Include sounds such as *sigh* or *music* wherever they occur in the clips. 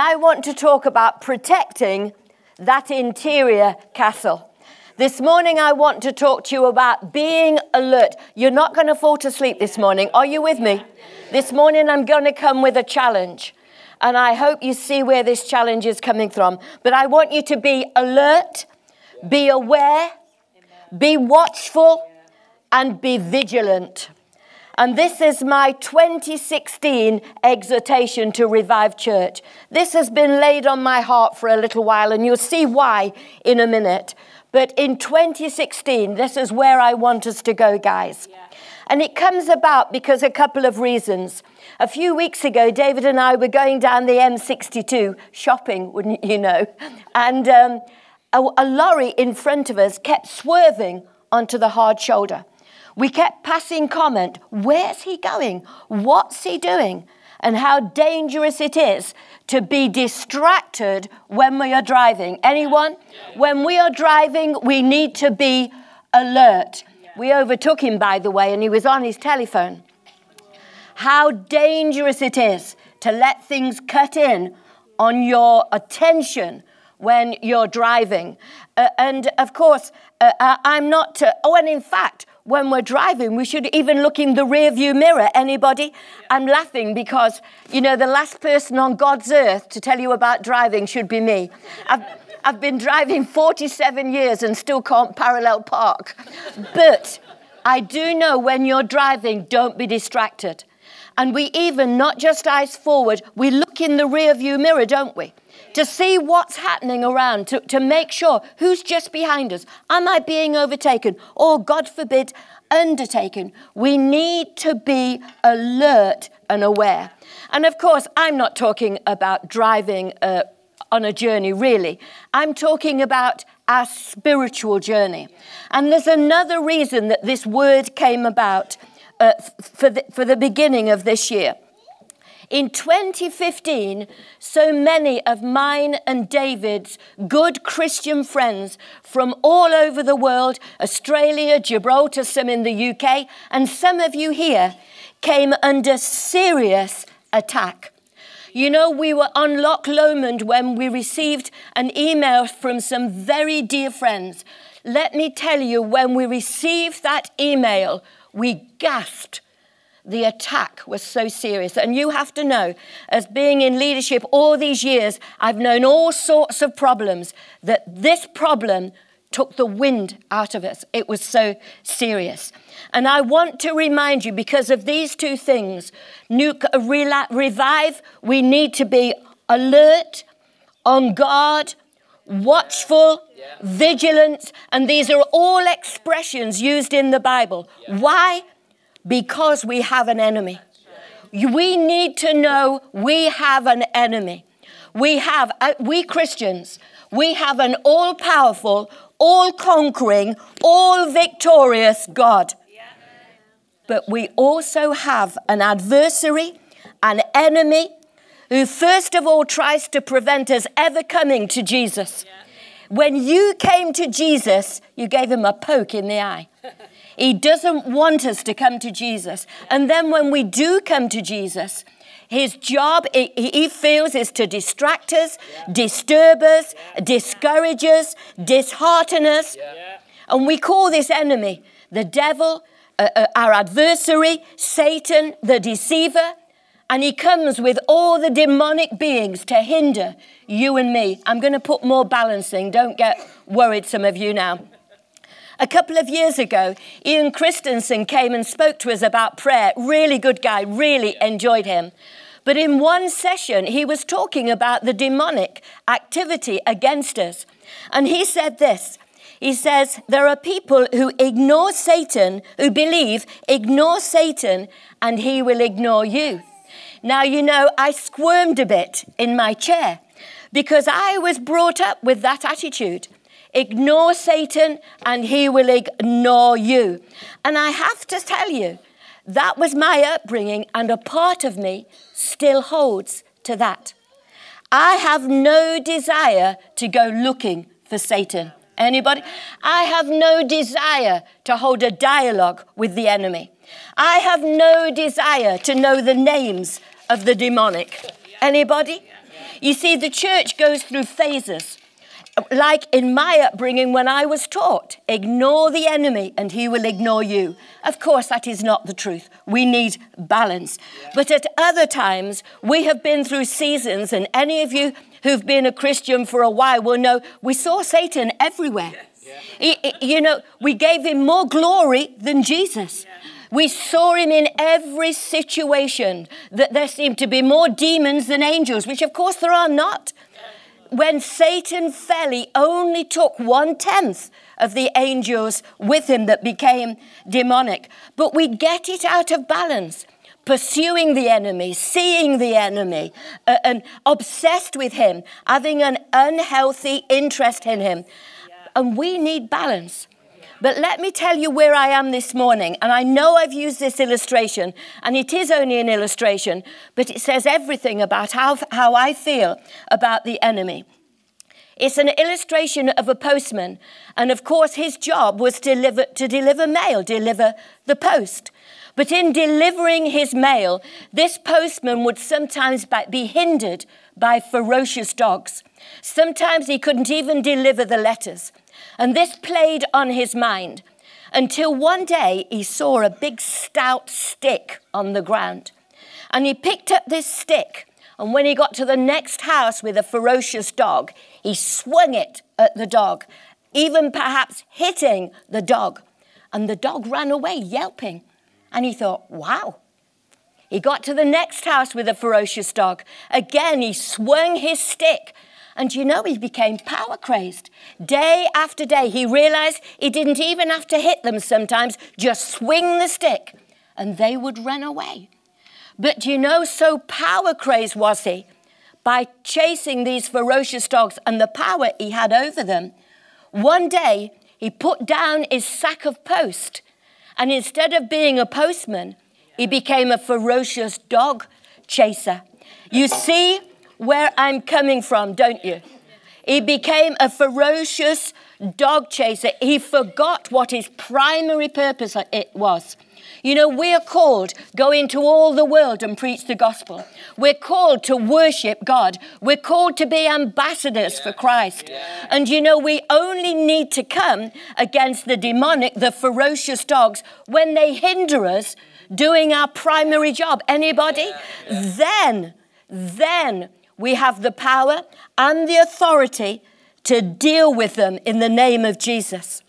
I want to talk about protecting that interior castle. This morning, I want to talk to you about being alert. You're not going to fall to sleep this morning. Are you with me? This morning, I'm going to come with a challenge. And I hope you see where this challenge is coming from. But I want you to be alert, be aware, be watchful, and be vigilant. And this is my 2016 exhortation to Revive Church. This has been laid on my heart for a little while, and you'll see why in a minute. But in 2016, this is where I want us to go, guys. Yeah. And it comes about because a couple of reasons. A few weeks ago, David and I were going down the M62 shopping, wouldn't you know? And um, a, a lorry in front of us kept swerving onto the hard shoulder. We kept passing comment where's he going? What's he doing? And how dangerous it is to be distracted when we are driving. Anyone? When we are driving, we need to be alert. We overtook him, by the way, and he was on his telephone. How dangerous it is to let things cut in on your attention when you're driving. Uh, and of course, uh, I'm not, uh, oh, and in fact, when we're driving, we should even look in the rear view mirror. Anybody? I'm laughing because, you know, the last person on God's earth to tell you about driving should be me. I've, I've been driving 47 years and still can't parallel park. But I do know when you're driving, don't be distracted. And we even, not just eyes forward, we look in the rear view mirror, don't we? To see what's happening around, to, to make sure who's just behind us. Am I being overtaken? Or, God forbid, undertaken? We need to be alert and aware. And of course, I'm not talking about driving uh, on a journey, really. I'm talking about our spiritual journey. And there's another reason that this word came about uh, for, the, for the beginning of this year. In 2015, so many of mine and David's good Christian friends from all over the world, Australia, Gibraltar, some in the UK, and some of you here, came under serious attack. You know, we were on Loch Lomond when we received an email from some very dear friends. Let me tell you, when we received that email, we gasped the attack was so serious. And you have to know, as being in leadership all these years, I've known all sorts of problems, that this problem took the wind out of us. It was so serious. And I want to remind you, because of these two things, nuke, uh, revive, we need to be alert, on guard, watchful, yeah. vigilant, and these are all expressions used in the Bible. Yeah. Why? Because we have an enemy. We need to know we have an enemy. We have, uh, we Christians, we have an all powerful, all conquering, all victorious God. But we also have an adversary, an enemy, who first of all tries to prevent us ever coming to Jesus. When you came to Jesus, you gave him a poke in the eye. He doesn't want us to come to Jesus. And then when we do come to Jesus, his job, he feels, is to distract us, disturb us, discourage us, dishearten us. And we call this enemy the devil, uh, uh, our adversary, Satan, the deceiver. And he comes with all the demonic beings to hinder you and me. I'm going to put more balancing. Don't get worried, some of you now. A couple of years ago, Ian Christensen came and spoke to us about prayer. Really good guy, really enjoyed him. But in one session, he was talking about the demonic activity against us. And he said this He says, There are people who ignore Satan, who believe, ignore Satan, and he will ignore you. Now, you know, I squirmed a bit in my chair because I was brought up with that attitude. Ignore Satan and he will ignore you. And I have to tell you, that was my upbringing, and a part of me still holds to that. I have no desire to go looking for Satan. Anybody? I have no desire to hold a dialogue with the enemy. I have no desire to know the names of the demonic. Anybody? You see, the church goes through phases. Like in my upbringing, when I was taught, ignore the enemy and he will ignore you. Of course, that is not the truth. We need balance. But at other times, we have been through seasons, and any of you who've been a Christian for a while will know we saw Satan everywhere. Yes. Yeah. He, you know, we gave him more glory than Jesus. Yeah. We saw him in every situation that there seemed to be more demons than angels, which of course there are not. When Satan fell, he only took one tenth of the angels with him that became demonic. But we get it out of balance pursuing the enemy, seeing the enemy, uh, and obsessed with him, having an unhealthy interest in him. And we need balance. But let me tell you where I am this morning. And I know I've used this illustration, and it is only an illustration, but it says everything about how, how I feel about the enemy. It's an illustration of a postman. And of course, his job was deliver, to deliver mail, deliver the post. But in delivering his mail, this postman would sometimes be hindered by ferocious dogs. Sometimes he couldn't even deliver the letters. And this played on his mind until one day he saw a big stout stick on the ground. And he picked up this stick, and when he got to the next house with a ferocious dog, he swung it at the dog, even perhaps hitting the dog. And the dog ran away yelping. And he thought, wow. He got to the next house with a ferocious dog. Again, he swung his stick and you know, he became power crazed. Day after day, he realized he didn't even have to hit them sometimes, just swing the stick, and they would run away. But you know, so power crazed was he by chasing these ferocious dogs and the power he had over them. One day, he put down his sack of post, and instead of being a postman, he became a ferocious dog chaser. You see, where I'm coming from, don't you? He became a ferocious dog chaser. He forgot what his primary purpose it was. You know, we're called go into all the world and preach the gospel. We're called to worship God. We're called to be ambassadors yeah. for Christ. Yeah. And you know, we only need to come against the demonic, the ferocious dogs when they hinder us doing our primary job. Anybody? Yeah. Then, then we have the power and the authority to deal with them in the name of Jesus.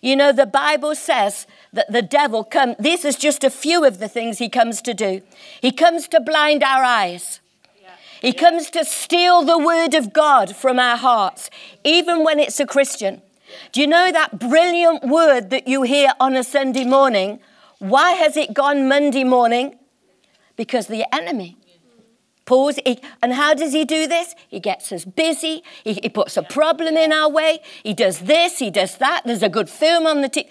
You know, the Bible says that the devil comes, this is just a few of the things he comes to do. He comes to blind our eyes. He comes to steal the word of God from our hearts, even when it's a Christian. Do you know that brilliant word that you hear on a Sunday morning? Why has it gone Monday morning? Because the enemy Pause. He, and how does he do this? He gets us busy. He, he puts a problem in our way. He does this. He does that. There's a good film on the TV.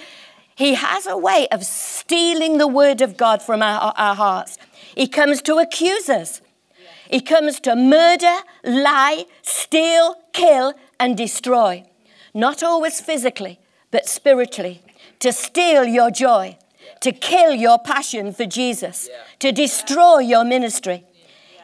He has a way of stealing the word of God from our, our hearts. He comes to accuse us. He comes to murder, lie, steal, kill, and destroy. Not always physically, but spiritually. To steal your joy, to kill your passion for Jesus, to destroy your ministry.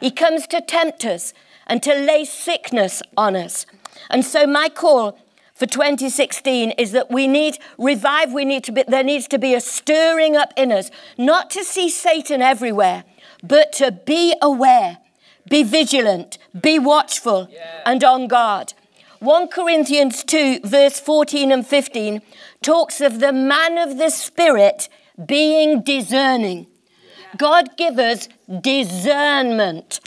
He comes to tempt us and to lay sickness on us. And so, my call for 2016 is that we need revive we need to be there needs to be a stirring up in us not to see satan everywhere but to be aware be vigilant be watchful yeah. and on guard 1 corinthians 2 verse 14 and 15 talks of the man of the spirit being discerning God give us discernment.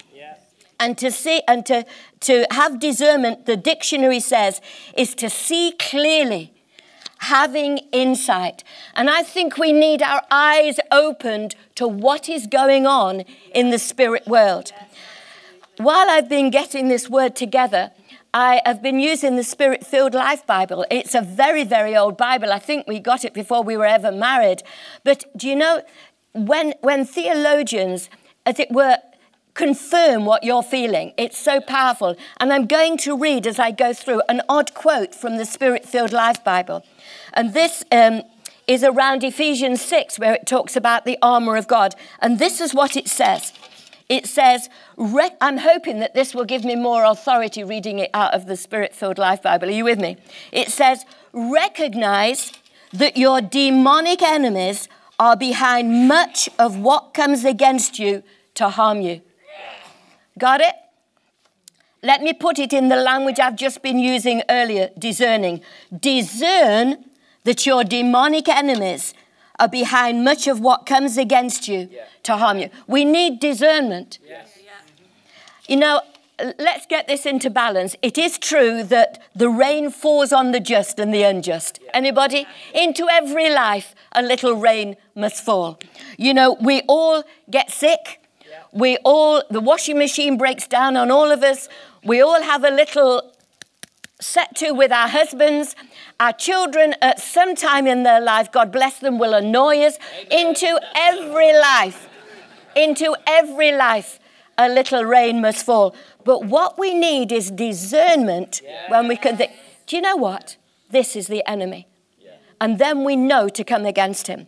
And to see and to, to have discernment, the dictionary says, is to see clearly, having insight. And I think we need our eyes opened to what is going on in the spirit world. While I've been getting this word together, I have been using the Spirit Filled Life Bible. It's a very, very old Bible. I think we got it before we were ever married. But do you know, when, when theologians, as it were, confirm what you're feeling, it's so powerful. And I'm going to read as I go through an odd quote from the Spirit Filled Life Bible. And this um, is around Ephesians 6, where it talks about the armor of God. And this is what it says It says, I'm hoping that this will give me more authority reading it out of the Spirit filled Life Bible. Are you with me? It says, recognize that your demonic enemies are behind much of what comes against you to harm you. Got it? Let me put it in the language I've just been using earlier discerning. Discern that your demonic enemies are behind much of what comes against you yeah. to harm you. We need discernment. Yes. You know, let's get this into balance. It is true that the rain falls on the just and the unjust. Anybody? Into every life, a little rain must fall. You know, we all get sick. We all, the washing machine breaks down on all of us. We all have a little set to with our husbands. Our children, at some time in their life, God bless them, will annoy us into every life. Into every life, a little rain must fall. But what we need is discernment when we can think, do you know what? This is the enemy. And then we know to come against him.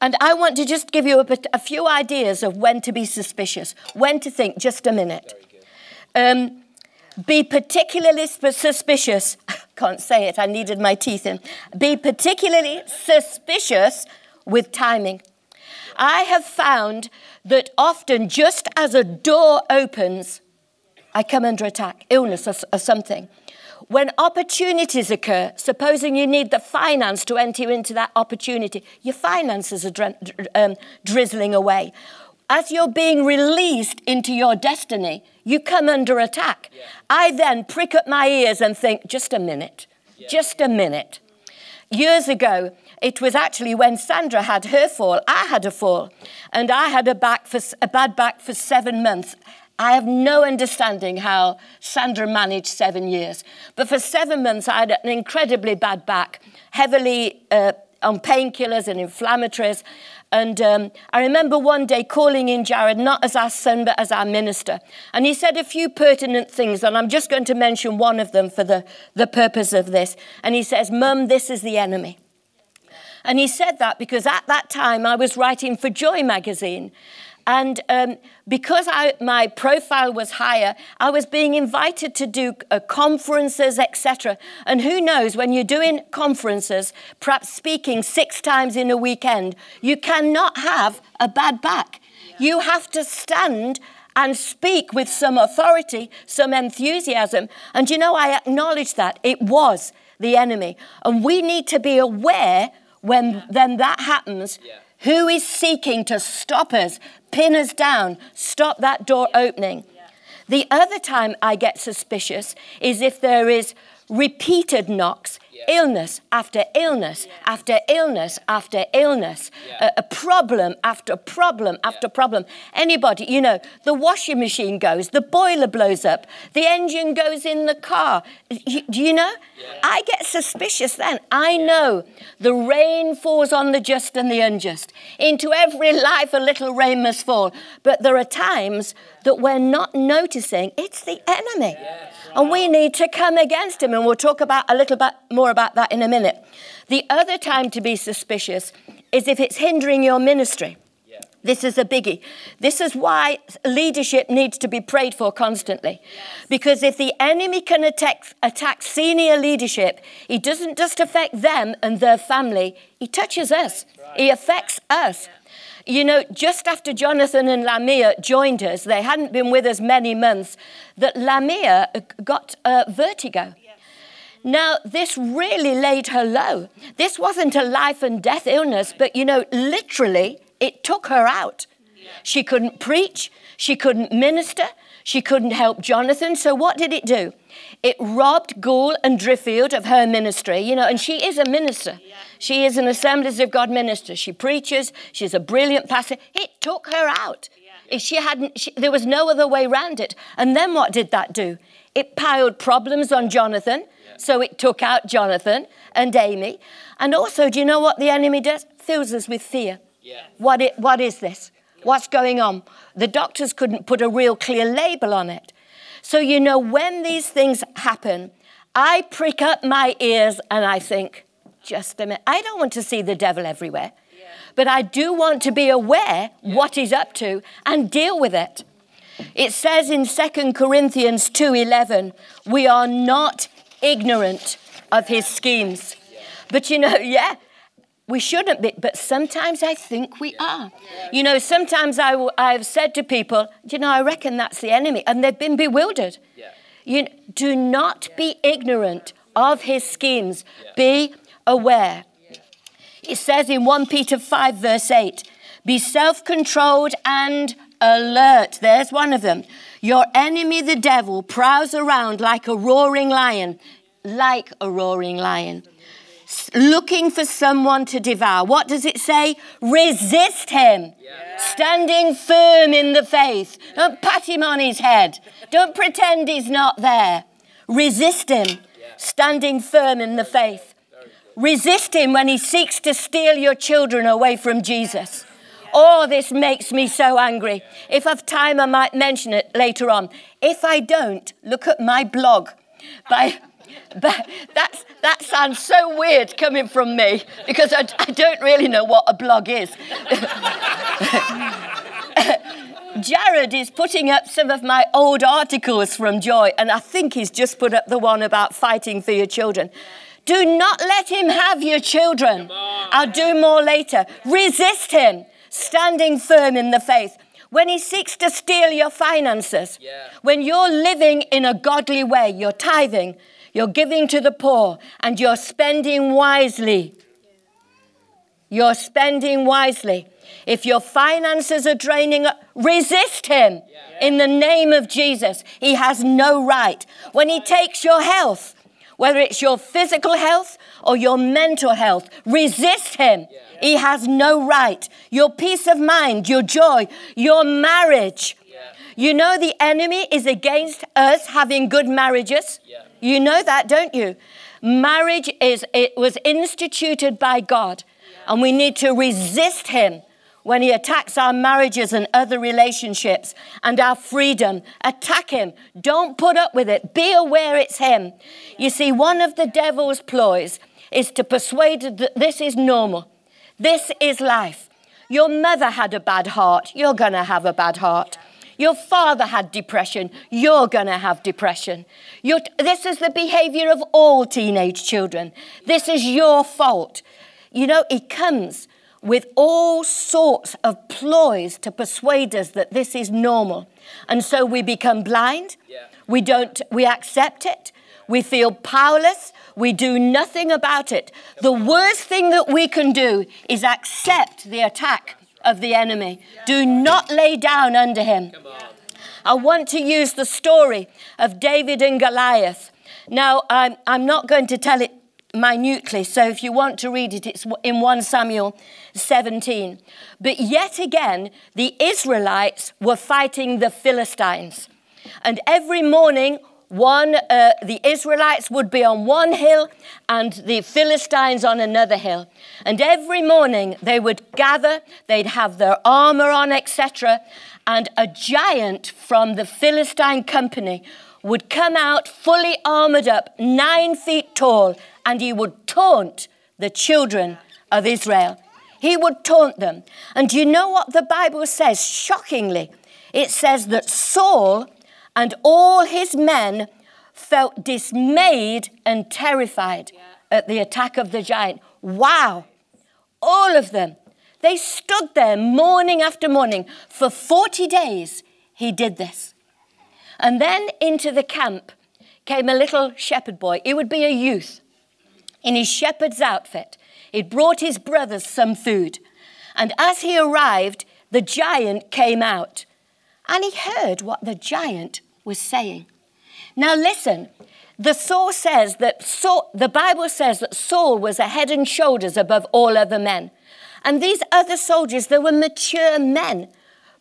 And I want to just give you a, a few ideas of when to be suspicious, when to think, just a minute. Um, be particularly suspicious. *laughs* Can't say it, I needed my teeth in. Be particularly suspicious with timing. I have found that often, just as a door opens, I come under attack, illness or, or something. When opportunities occur, supposing you need the finance to enter into that opportunity, your finances are dr- um, drizzling away. As you're being released into your destiny, you come under attack. Yeah. I then prick up my ears and think, just a minute, yeah. just a minute. Years ago, it was actually when Sandra had her fall, I had a fall, and I had a, back for, a bad back for seven months. I have no understanding how Sandra managed seven years. But for seven months, I had an incredibly bad back, heavily uh, on painkillers and inflammatories. And um, I remember one day calling in Jared, not as our son, but as our minister. And he said a few pertinent things, and I'm just going to mention one of them for the, the purpose of this. And he says, Mum, this is the enemy. And he said that because at that time I was writing for Joy magazine. And um, because I, my profile was higher, I was being invited to do uh, conferences, etc. And who knows, when you're doing conferences, perhaps speaking six times in a weekend, you cannot have a bad back. You have to stand and speak with some authority, some enthusiasm. And you know, I acknowledge that it was the enemy. And we need to be aware when then that happens. Yeah. Who is seeking to stop us, pin us down, stop that door opening? The other time I get suspicious is if there is repeated knocks illness after illness after illness after illness, a, a, problem after problem after problem. Anybody, you know, the washing machine goes, the boiler blows up, the engine goes in the car. You, do you know? I get suspicious then. I know the rain falls on the just and the unjust. Into every life, a little rain must fall. But there are times that we're not noticing it's the enemy. And we need to come against him. And we'll talk about a little bit more about that in a minute. The other time to be suspicious is if it's hindering your ministry. This is a biggie. This is why leadership needs to be prayed for constantly. Because if the enemy can attack, attack senior leadership, he doesn't just affect them and their family, he touches us, he affects us. You know, just after Jonathan and Lamia joined us, they hadn't been with us many months, that Lamia got uh, vertigo. Now, this really laid her low. This wasn't a life and death illness, but you know, literally, it took her out. She couldn't preach, she couldn't minister, she couldn't help Jonathan. So, what did it do? It robbed Goole and Driffield of her ministry, you know, and she is a minister. She is an Assemblies of God minister. She preaches, she's a brilliant pastor. It took her out. If she hadn't, she, there was no other way around it. And then what did that do? It piled problems on Jonathan. So it took out Jonathan and Amy. And also, do you know what the enemy does? Fills us with fear. Yeah. What, it, what is this? What's going on? The doctors couldn't put a real clear label on it. So, you know, when these things happen, I prick up my ears and I think, just a minute. I don't want to see the devil everywhere. but I do want to be aware what he's up to and deal with it. It says in 2 Corinthians 2:11, we are not ignorant of his schemes. But you know, *laughs* yeah, we shouldn't be, but sometimes I think we are. You know, sometimes I, I've said to people, you know, I reckon that's the enemy, and they've been bewildered. You do not be ignorant of his schemes. Be aware. It says in 1 Peter 5, verse 8, be self controlled and alert. There's one of them. Your enemy, the devil, prowls around like a roaring lion, like a roaring lion, looking for someone to devour. What does it say? Resist him, yeah. standing firm in the faith. Don't pat him on his head, don't pretend he's not there. Resist him, standing firm in the faith. Resist him when he seeks to steal your children away from Jesus. Oh, this makes me so angry. If I've time, I might mention it later on. If I don't, look at my blog. By, but that's, that sounds so weird coming from me because I, I don't really know what a blog is. *laughs* Jared is putting up some of my old articles from Joy, and I think he's just put up the one about fighting for your children. Do not let him have your children. I'll do more later. Resist him standing firm in the faith. When he seeks to steal your finances, yeah. when you're living in a godly way, you're tithing, you're giving to the poor, and you're spending wisely. You're spending wisely. If your finances are draining, resist him yeah. in the name of Jesus. He has no right. When he takes your health, whether it's your physical health or your mental health, resist him. Yeah. He has no right. Your peace of mind, your joy, your marriage. Yeah. You know the enemy is against us having good marriages. Yeah. You know that, don't you? Marriage is it was instituted by God, and we need to resist him when he attacks our marriages and other relationships and our freedom. Attack him. Don't put up with it. Be aware it's him. You see, one of the devil's ploys is to persuade that this is normal. This is life. Your mother had a bad heart. You're going to have a bad heart. Your father had depression. You're going to have depression. You're, this is the behavior of all teenage children. This is your fault. You know, it comes with all sorts of ploys to persuade us that this is normal. And so we become blind. Yeah. We don't, we accept it. We feel powerless. We do nothing about it. The worst thing that we can do is accept the attack of the enemy. Do not lay down under him. I want to use the story of David and Goliath. Now, I'm, I'm not going to tell it minutely, so if you want to read it, it's in 1 Samuel 17. But yet again, the Israelites were fighting the Philistines. And every morning, one, uh, the Israelites would be on one hill and the Philistines on another hill. And every morning they would gather, they'd have their armor on, etc. And a giant from the Philistine company would come out fully armored up, nine feet tall, and he would taunt the children of Israel. He would taunt them. And do you know what the Bible says? Shockingly, it says that Saul and all his men felt dismayed and terrified yeah. at the attack of the giant. Wow! All of them. They stood there morning after morning. For 40 days, he did this. And then into the camp came a little shepherd boy. He would be a youth in his shepherd's outfit. He'd brought his brothers some food. And as he arrived, the giant came out. And he heard what the giant was saying. Now listen, the says that the Bible says that Saul was a head and shoulders above all other men. And these other soldiers, they were mature men,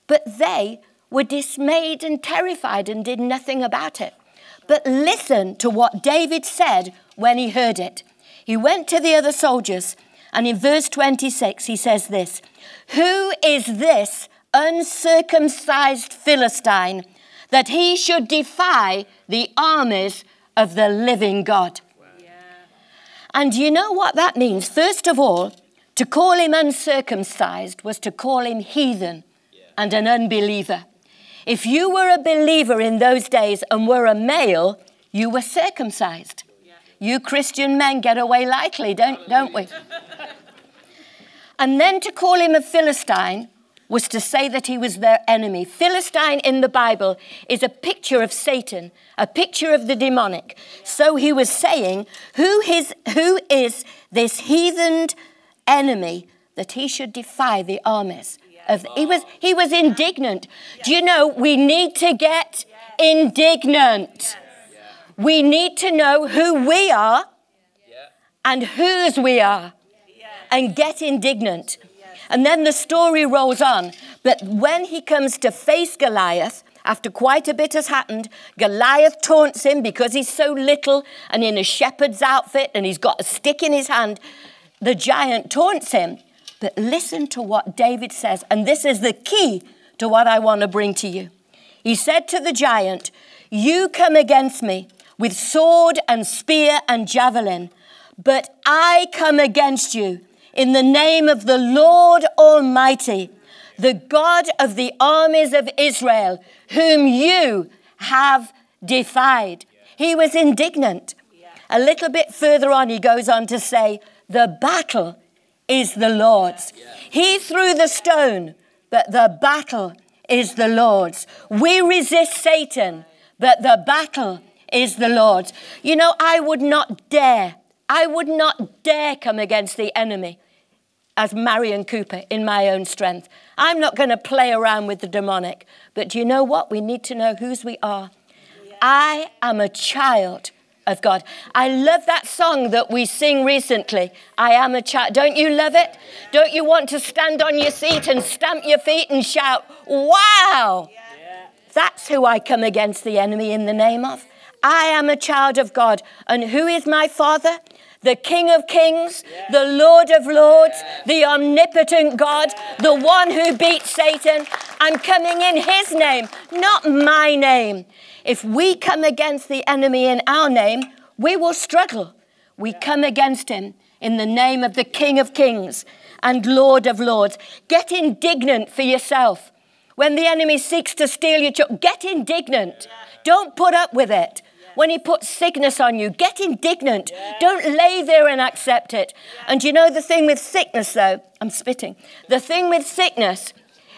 but they were dismayed and terrified and did nothing about it. But listen to what David said when he heard it. He went to the other soldiers, and in verse 26, he says this Who is this uncircumcised Philistine that he should defy the armies of the living God? And you know what that means? First of all, To call him uncircumcised was to call him heathen and an unbeliever. If you were a believer in those days and were a male, you were circumcised. You Christian men get away lightly, don't, don't we? and then to call him a Philistine was to say that he was their enemy. Philistine in the Bible is a picture of Satan, a picture of the demonic. So he was saying, who, his, who is this heathen enemy that he should defy the armies? Of, he, was, he was indignant. Do you know we need to get indignant? We need to know who we are and whose we are and get indignant. And then the story rolls on. But when he comes to face Goliath, after quite a bit has happened, Goliath taunts him because he's so little and in a shepherd's outfit and he's got a stick in his hand. The giant taunts him. But listen to what David says, and this is the key to what I want to bring to you. He said to the giant, You come against me with sword and spear and javelin, but I come against you in the name of the Lord Almighty, the God of the armies of Israel, whom you have defied. He was indignant. A little bit further on, he goes on to say, The battle is the Lord's. He threw the stone, but the battle is the Lord's. We resist Satan, but the battle is the Lord's. You know, I would not dare, I would not dare come against the enemy as Marion Cooper in my own strength. I'm not going to play around with the demonic. But do you know what? We need to know whose we are. I am a child of God. I love that song that we sing recently. I am a child. Don't you love it? Don't you want to stand on your seat and stamp your feet and shout, Wow! That's who I come against the enemy in the name of. I am a child of God. And who is my father? The King of Kings, the Lord of Lords, the omnipotent God, the one who beat Satan. I'm coming in his name, not my name. If we come against the enemy in our name, we will struggle. We come against him in the name of the King of Kings and Lord of Lords. Get indignant for yourself. When the enemy seeks to steal your child, get indignant. Don't put up with it. When he puts sickness on you, get indignant. Don't lay there and accept it. And you know the thing with sickness, though? I'm spitting. The thing with sickness,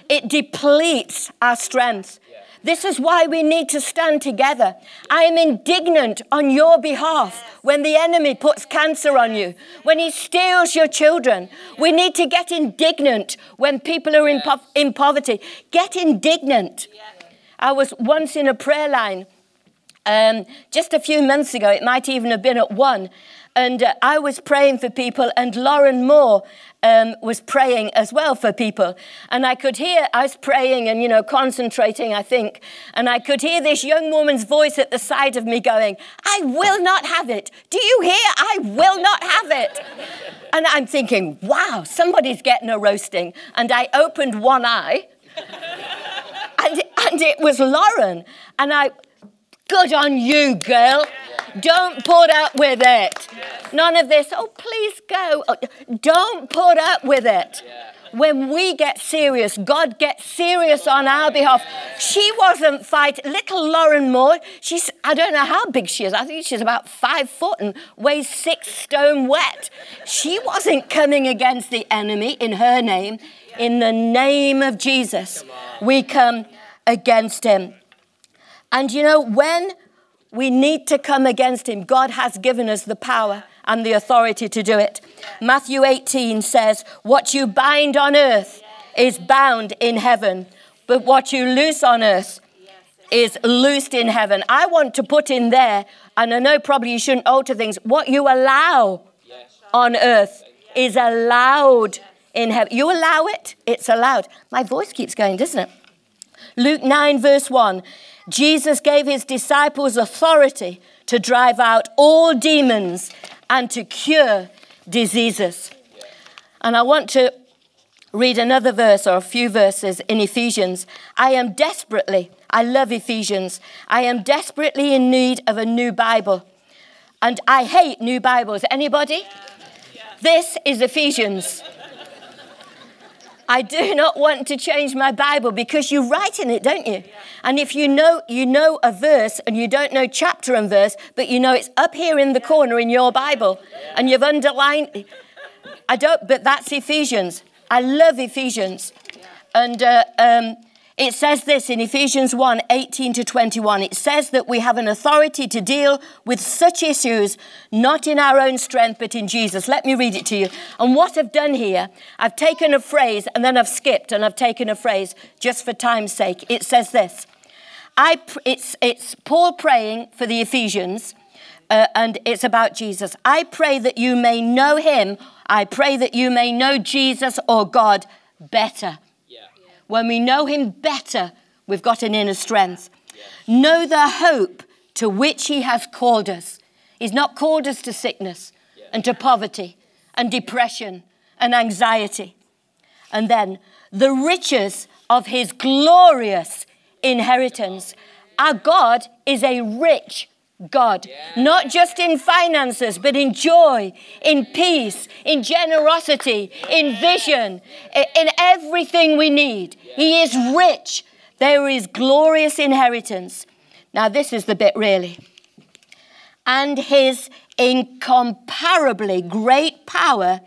it depletes our strength. This is why we need to stand together. I am indignant on your behalf when the enemy puts cancer on you, when he steals your children. We need to get indignant when people are in, po- in poverty. Get indignant. I was once in a prayer line um, just a few months ago, it might even have been at one, and uh, I was praying for people, and Lauren Moore um, was praying as well for people. And I could hear, I was praying and, you know, concentrating, I think, and I could hear this young woman's voice at the side of me going, I will not have it. Do you hear? I will not have it. *laughs* and I'm thinking, wow, somebody's getting a roasting. And I opened one eye. *laughs* and, and it was Lauren. And I, good on you, girl. Don't put up with it. None of this, oh, please go. Oh, don't put up with it. When we get serious, God gets serious on our behalf. She wasn't fighting. Little Lauren Moore, she's, I don't know how big she is. I think she's about five foot and weighs six stone wet. She wasn't coming against the enemy in her name. In the name of Jesus, we come against him. And you know, when we need to come against him. God has given us the power and the authority to do it. Matthew 18 says, What you bind on earth is bound in heaven, but what you loose on earth is loosed in heaven. I want to put in there, and I know probably you shouldn't alter things, what you allow on earth is allowed in heaven. You allow it, it's allowed. My voice keeps going, doesn't it? Luke 9, verse 1 Jesus gave his disciples authority to drive out all demons and to cure diseases. And I want to read another verse or a few verses in Ephesians. I am desperately, I love Ephesians, I am desperately in need of a new Bible. And I hate new Bibles. Anybody? This is Ephesians. I do not want to change my Bible because you write in it, don't you? And if you know you know a verse and you don't know chapter and verse, but you know it's up here in the corner in your Bible and you've underlined I don't but that's Ephesians. I love Ephesians. And uh, um, it says this in Ephesians 1 18 to 21. It says that we have an authority to deal with such issues, not in our own strength, but in Jesus. Let me read it to you. And what I've done here, I've taken a phrase and then I've skipped and I've taken a phrase just for time's sake. It says this I, it's, it's Paul praying for the Ephesians, uh, and it's about Jesus. I pray that you may know him. I pray that you may know Jesus or God better when we know Him better, we've got an inner strength. Know the hope to which He has called us. He's not called us to sickness and to poverty and depression and anxiety. And then the riches of His glorious inheritance. Our God is a rich God, not just in finances, but in joy, in peace, in generosity, in vision, in everything we need. He is rich. There is glorious inheritance. Now, this is the bit really. And his incomparably great power.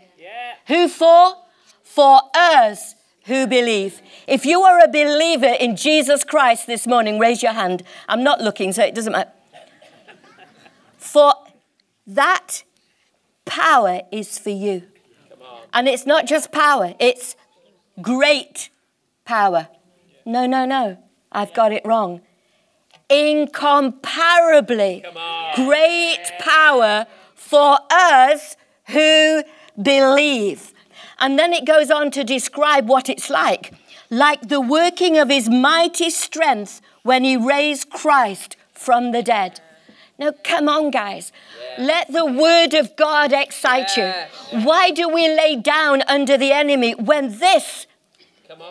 Who for? For us who believe. If you are a believer in Jesus Christ this morning, raise your hand. I'm not looking, so it doesn't matter. For that power is for you. And it's not just power, it's great power. No, no, no. I've got it wrong. Incomparably great power for us who believe. And then it goes on to describe what it's like like the working of his mighty strength when he raised Christ from the dead. No, come on, guys. Yeah. Let the word of God excite yeah. you. Why do we lay down under the enemy when this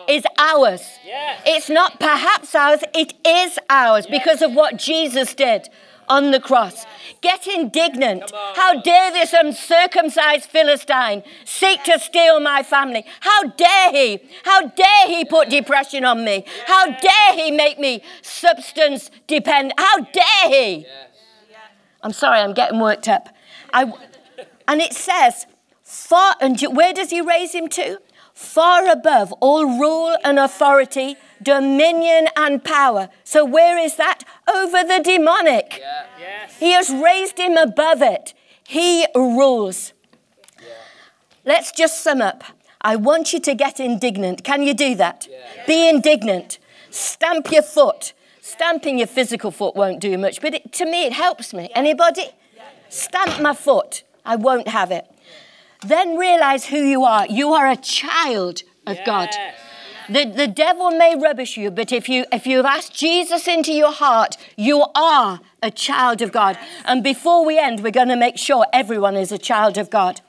is ours? Yes. It's not perhaps ours, it is ours because of what Jesus did on the cross. Get indignant. How dare this uncircumcised Philistine seek to steal my family? How dare he? How dare he put depression on me? How dare he make me substance dependent? How dare he? I'm sorry, I'm getting worked up. I, and it says, far, and where does he raise him to? Far above all rule and authority, dominion and power. So, where is that? Over the demonic. Yeah. Yes. He has raised him above it. He rules. Yeah. Let's just sum up. I want you to get indignant. Can you do that? Yeah. Be indignant. Stamp your foot. Stamping your physical foot won't do much, but it, to me it helps me. Anybody? Stamp my foot. I won't have it. Then realize who you are. You are a child of yes. God. The, the devil may rubbish you, but if you if you've asked Jesus into your heart, you are a child of God. And before we end, we're going to make sure everyone is a child of God.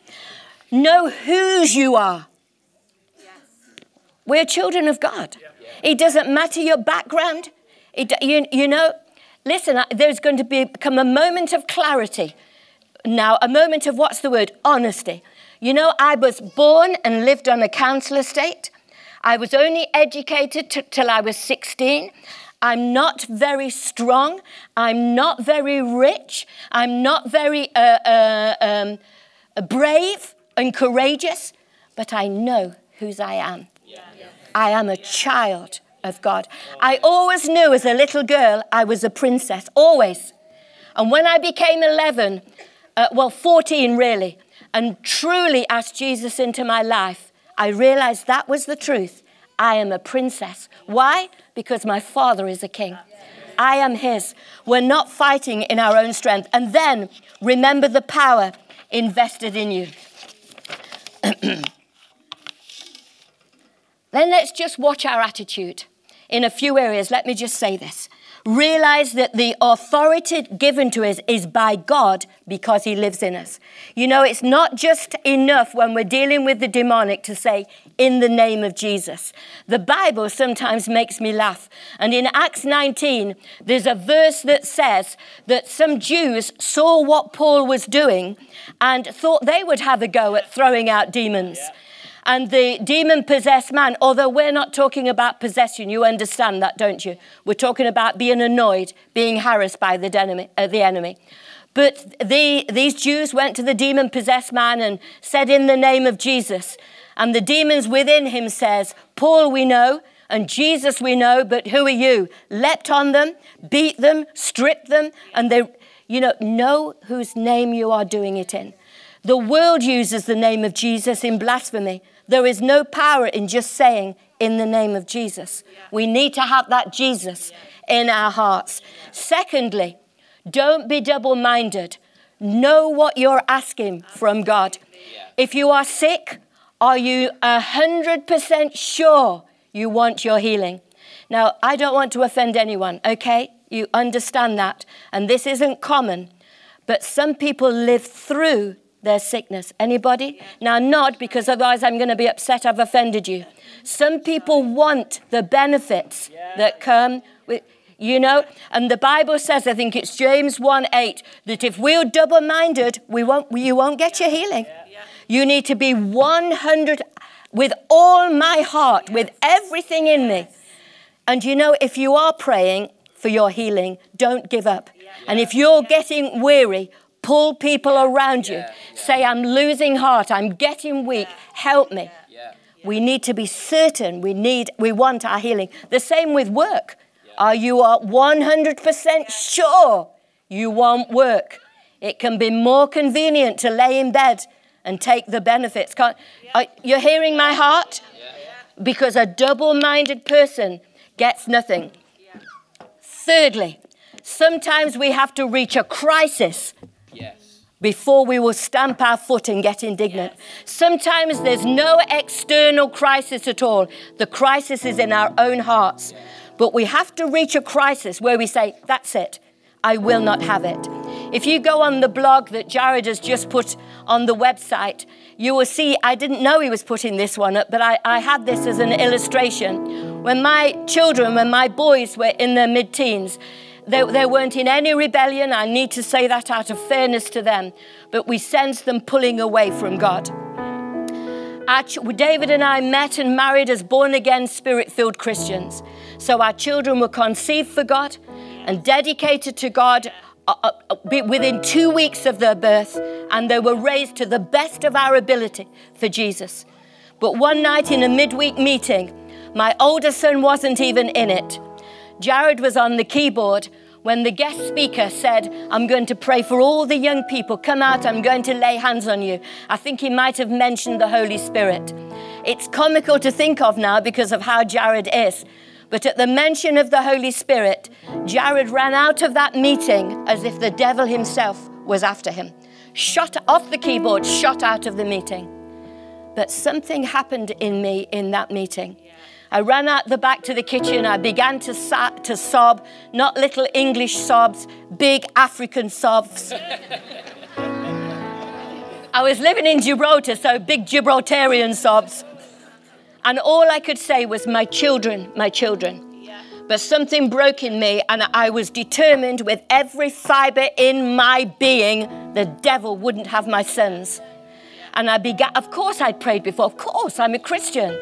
Know whose you are. We're children of God. It doesn't matter your background. It, you, you know, listen, there's going to be, become a moment of clarity. Now, a moment of what's the word? Honesty. You know, I was born and lived on a council estate. I was only educated t- till I was 16. I'm not very strong. I'm not very rich. I'm not very uh, uh, um, brave and courageous, but I know whose I am. Yeah. I am a child of God. I always knew as a little girl I was a princess, always. And when I became 11, uh, well, 14 really, and truly asked Jesus into my life, I realized that was the truth. I am a princess. Why? Because my father is a king. I am his. We're not fighting in our own strength. And then remember the power invested in you. *clears throat* then let's just watch our attitude in a few areas. Let me just say this. Realize that the authority given to us is by God because He lives in us. You know, it's not just enough when we're dealing with the demonic to say, in the name of Jesus. The Bible sometimes makes me laugh. And in Acts 19, there's a verse that says that some Jews saw what Paul was doing and thought they would have a go at throwing out demons. Yeah. And the demon possessed man, although we're not talking about possession, you understand that, don't you? We're talking about being annoyed, being harassed by the enemy. Uh, the enemy. But the, these Jews went to the demon possessed man and said, In the name of Jesus. And the demons within him says, Paul we know, and Jesus we know, but who are you? Leapt on them, beat them, stripped them, and they, you know, know whose name you are doing it in. The world uses the name of Jesus in blasphemy. There is no power in just saying, in the name of Jesus. We need to have that Jesus in our hearts. Secondly, don't be double minded. Know what you're asking from God. If you are sick, are you 100% sure you want your healing? Now, I don't want to offend anyone, okay? You understand that. And this isn't common. But some people live through their sickness. Anybody? Now, nod because otherwise I'm going to be upset I've offended you. Some people want the benefits that come with, you know, and the Bible says, I think it's James 1 8, that if we're double minded, we won't, you won't get your healing. You need to be 100 with all my heart, with everything in me. And you know, if you are praying for your healing, don't give up. And if you're getting weary, Pull people around you. Say, I'm losing heart. I'm getting weak. Help me. We need to be certain we need, we want our healing. The same with work. Are you 100% sure you want work? It can be more convenient to lay in bed and take the benefits. Can't, are, you're hearing my heart? Because a double minded person gets nothing. Thirdly, sometimes we have to reach a crisis before we will stamp our foot and get indignant. Sometimes there's no external crisis at all. The crisis is in our own hearts. But we have to reach a crisis where we say, That's it. I will not have it. If you go on the blog that Jared has just put on the website, you will see I didn't know he was putting this one up, but I, I had this as an illustration. When my children, when my boys were in their mid teens, they, they weren't in any rebellion. I need to say that out of fairness to them. But we sensed them pulling away from God. Our, David and I met and married as born again, spirit filled Christians. So our children were conceived for God and dedicated to God uh, uh, uh within two weeks of their birth, and they were raised to the best of our ability for Jesus. But one night in a midweek meeting, my older son wasn't even in it. Jared was on the keyboard when the guest speaker said, I'm going to pray for all the young people. Come out, I'm going to lay hands on you. I think he might have mentioned the Holy Spirit. It's comical to think of now because of how Jared is. But at the mention of the Holy Spirit, Jared ran out of that meeting as if the devil himself was after him. Shot off the keyboard, shot out of the meeting. But something happened in me in that meeting. I ran out the back to the kitchen. I began to, sa- to sob, not little English sobs, big African sobs. *laughs* I was living in Gibraltar, so big Gibraltarian sobs. And all I could say was, My children, my children. But something broke in me, and I was determined with every fiber in my being the devil wouldn't have my sons. And I began, of course, I'd prayed before, of course, I'm a Christian.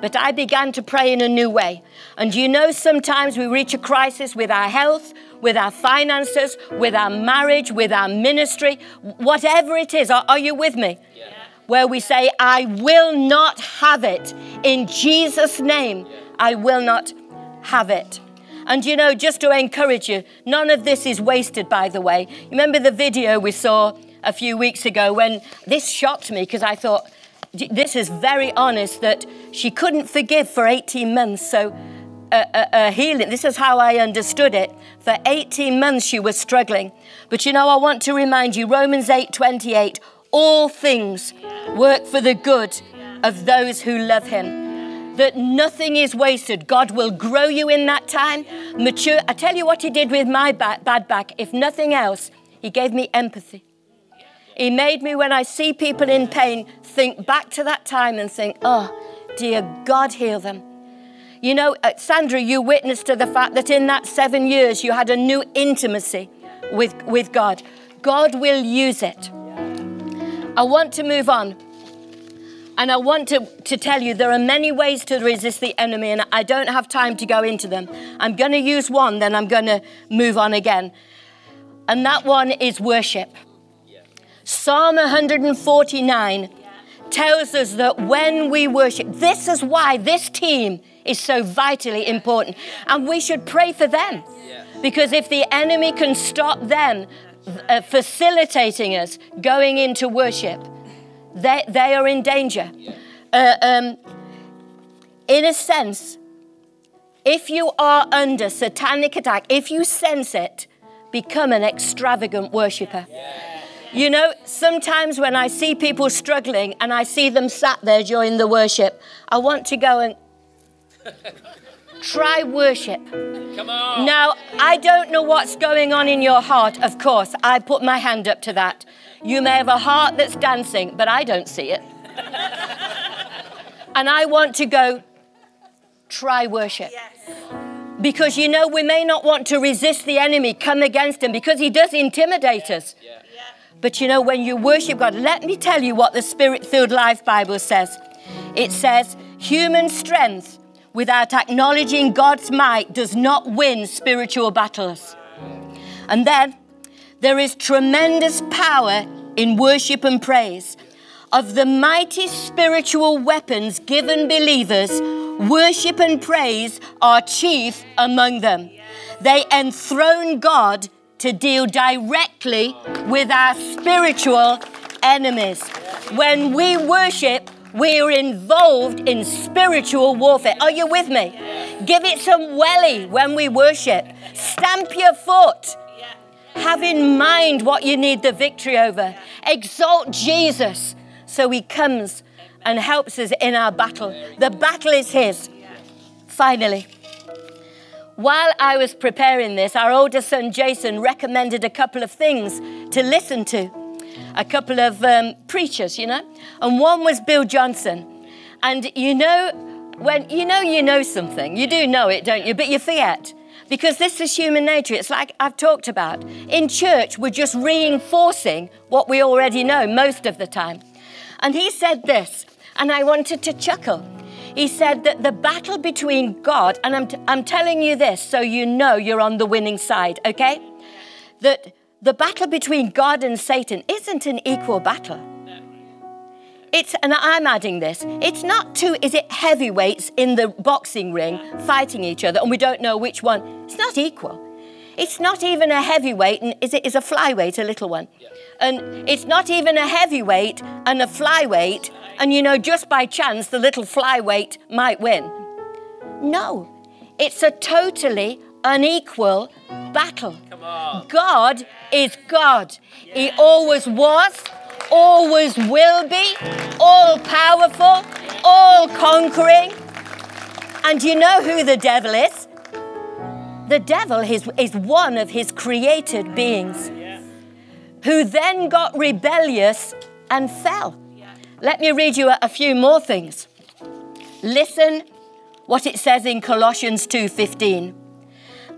But I began to pray in a new way. And you know, sometimes we reach a crisis with our health, with our finances, with our marriage, with our ministry, whatever it is. Are, are you with me? Yeah. Where we say, I will not have it. In Jesus' name, yeah. I will not have it. And you know, just to encourage you, none of this is wasted, by the way. Remember the video we saw a few weeks ago when this shocked me because I thought, this is very honest that she couldn't forgive for 18 months. So, uh, uh, uh, healing, this is how I understood it. For 18 months, she was struggling. But you know, I want to remind you Romans 8 28, all things work for the good of those who love him. That nothing is wasted. God will grow you in that time, mature. I tell you what He did with my bad back. If nothing else, He gave me empathy. He made me, when I see people in pain, think back to that time and think, oh, dear God, heal them. You know, uh, Sandra, you witnessed to the fact that in that seven years you had a new intimacy with, with God. God will use it. I want to move on. And I want to, to tell you there are many ways to resist the enemy, and I don't have time to go into them. I'm going to use one, then I'm going to move on again. And that one is worship. Psalm 149 tells us that when we worship, this is why this team is so vitally important. And we should pray for them. Because if the enemy can stop them uh, facilitating us going into worship, they, they are in danger. Uh, um, in a sense, if you are under satanic attack, if you sense it, become an extravagant worshiper. You know, sometimes when I see people struggling and I see them sat there during the worship, I want to go and try worship. Come on. Now, I don't know what's going on in your heart, of course. I put my hand up to that. You may have a heart that's dancing, but I don't see it. and I want to go try worship. Because you know, we may not want to resist the enemy, come against him, because he does intimidate us. But you know, when you worship God, let me tell you what the Spirit filled Life Bible says. It says, human strength without acknowledging God's might does not win spiritual battles. And then there is tremendous power in worship and praise. Of the mighty spiritual weapons given believers, worship and praise are chief among them. They enthrone God to deal directly with our spiritual enemies. When we worship, we are involved in spiritual warfare. Are you with me? Give it some welly when we worship. Stamp your foot. Have in mind what you need the victory over. Exalt Jesus so he comes and helps us in our battle. The battle is his. Finally, while I was preparing this, our older son Jason recommended a couple of things to listen to, a couple of um, preachers, you know, and one was Bill Johnson. And you know, when you know you know something, you do know it, don't you? But you forget. Because this is human nature. It's like I've talked about. In church, we're just reinforcing what we already know most of the time. And he said this, and I wanted to chuckle. He said that the battle between God, and I'm, t- I'm telling you this so you know you're on the winning side, okay? That the battle between God and Satan isn't an equal battle. It's, and I'm adding this, it's not two, is it heavyweights in the boxing ring fighting each other and we don't know which one? It's not equal. It's not even a heavyweight and is it is a flyweight, a little one. And it's not even a heavyweight and a flyweight and you know, just by chance, the little flyweight might win. No, it's a totally unequal battle. God is God. He always was, always will be, all powerful, all conquering. And you know who the devil is? The devil is, is one of his created beings who then got rebellious and fell. Let me read you a, few more things. Listen what it says in Colossians 2:15.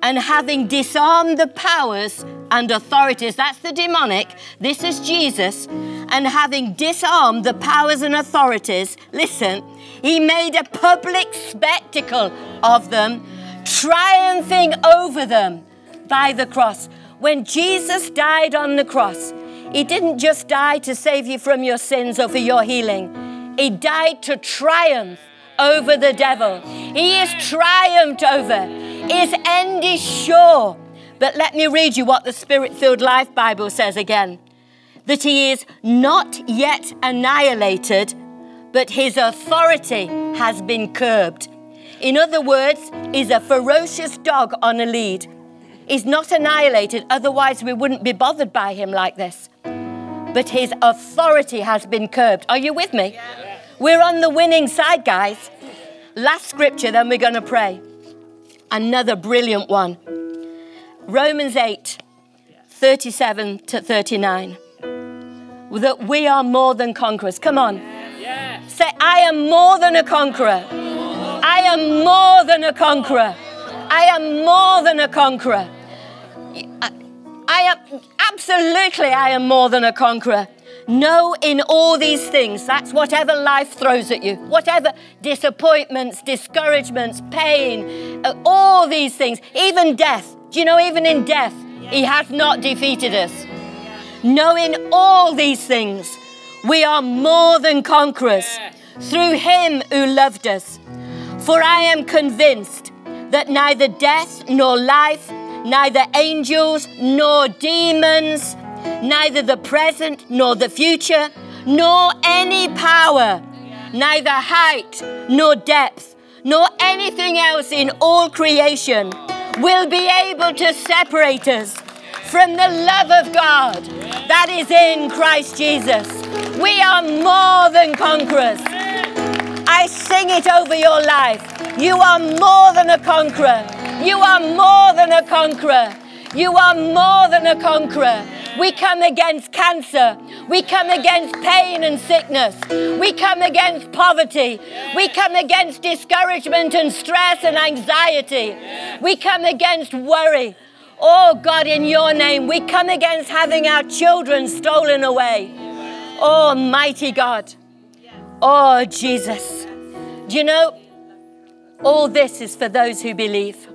And having disarmed the powers and authorities, that's the demonic, this is Jesus, and having disarmed the powers and authorities, listen, he made a public spectacle of them, triumphing over them by the cross. When Jesus died on the cross, he didn't just die to save you from your sins or for your healing, He died to triumph over the devil. He is triumphed over. His end is sure. But let me read you what the Spirit filled Life Bible says again that he is not yet annihilated, but his authority has been curbed. In other words, he's a ferocious dog on a lead. He's not annihilated, otherwise, we wouldn't be bothered by him like this but his authority has been curbed. Are you with me? We're on the winning side, guys. Last scripture, then we're going to pray. Another brilliant one. Romans 8, 37 to 39. That we are more than conquerors. Come on. Say, I am more than a conqueror. I am more than a conqueror. I am more than a conqueror. I am absolutely, I am more than a conqueror. Know in all these things, that's whatever life throws at you, whatever disappointments, discouragements, pain, uh, all these things, even death. Do you know, even in death, He has not defeated us. Knowing all these things, we are more than conquerors through Him who loved us. For I am convinced that neither death nor life, neither angels nor demons, neither the present nor the future, nor any power, neither height nor depth, nor anything else in all creation will be able to separate us from the love of God that is in Christ Jesus. We are more than conquerors. I sing it over your life. You are more than a conqueror. You are more than a conqueror. You are more than a conqueror. We come against cancer. We come against pain and sickness. We come against poverty. We come against discouragement and stress and anxiety. We come against worry. Oh God, in your name, we come against having our children stolen away. Oh, mighty God. Oh, Jesus. Do you know, all this is for those who believe.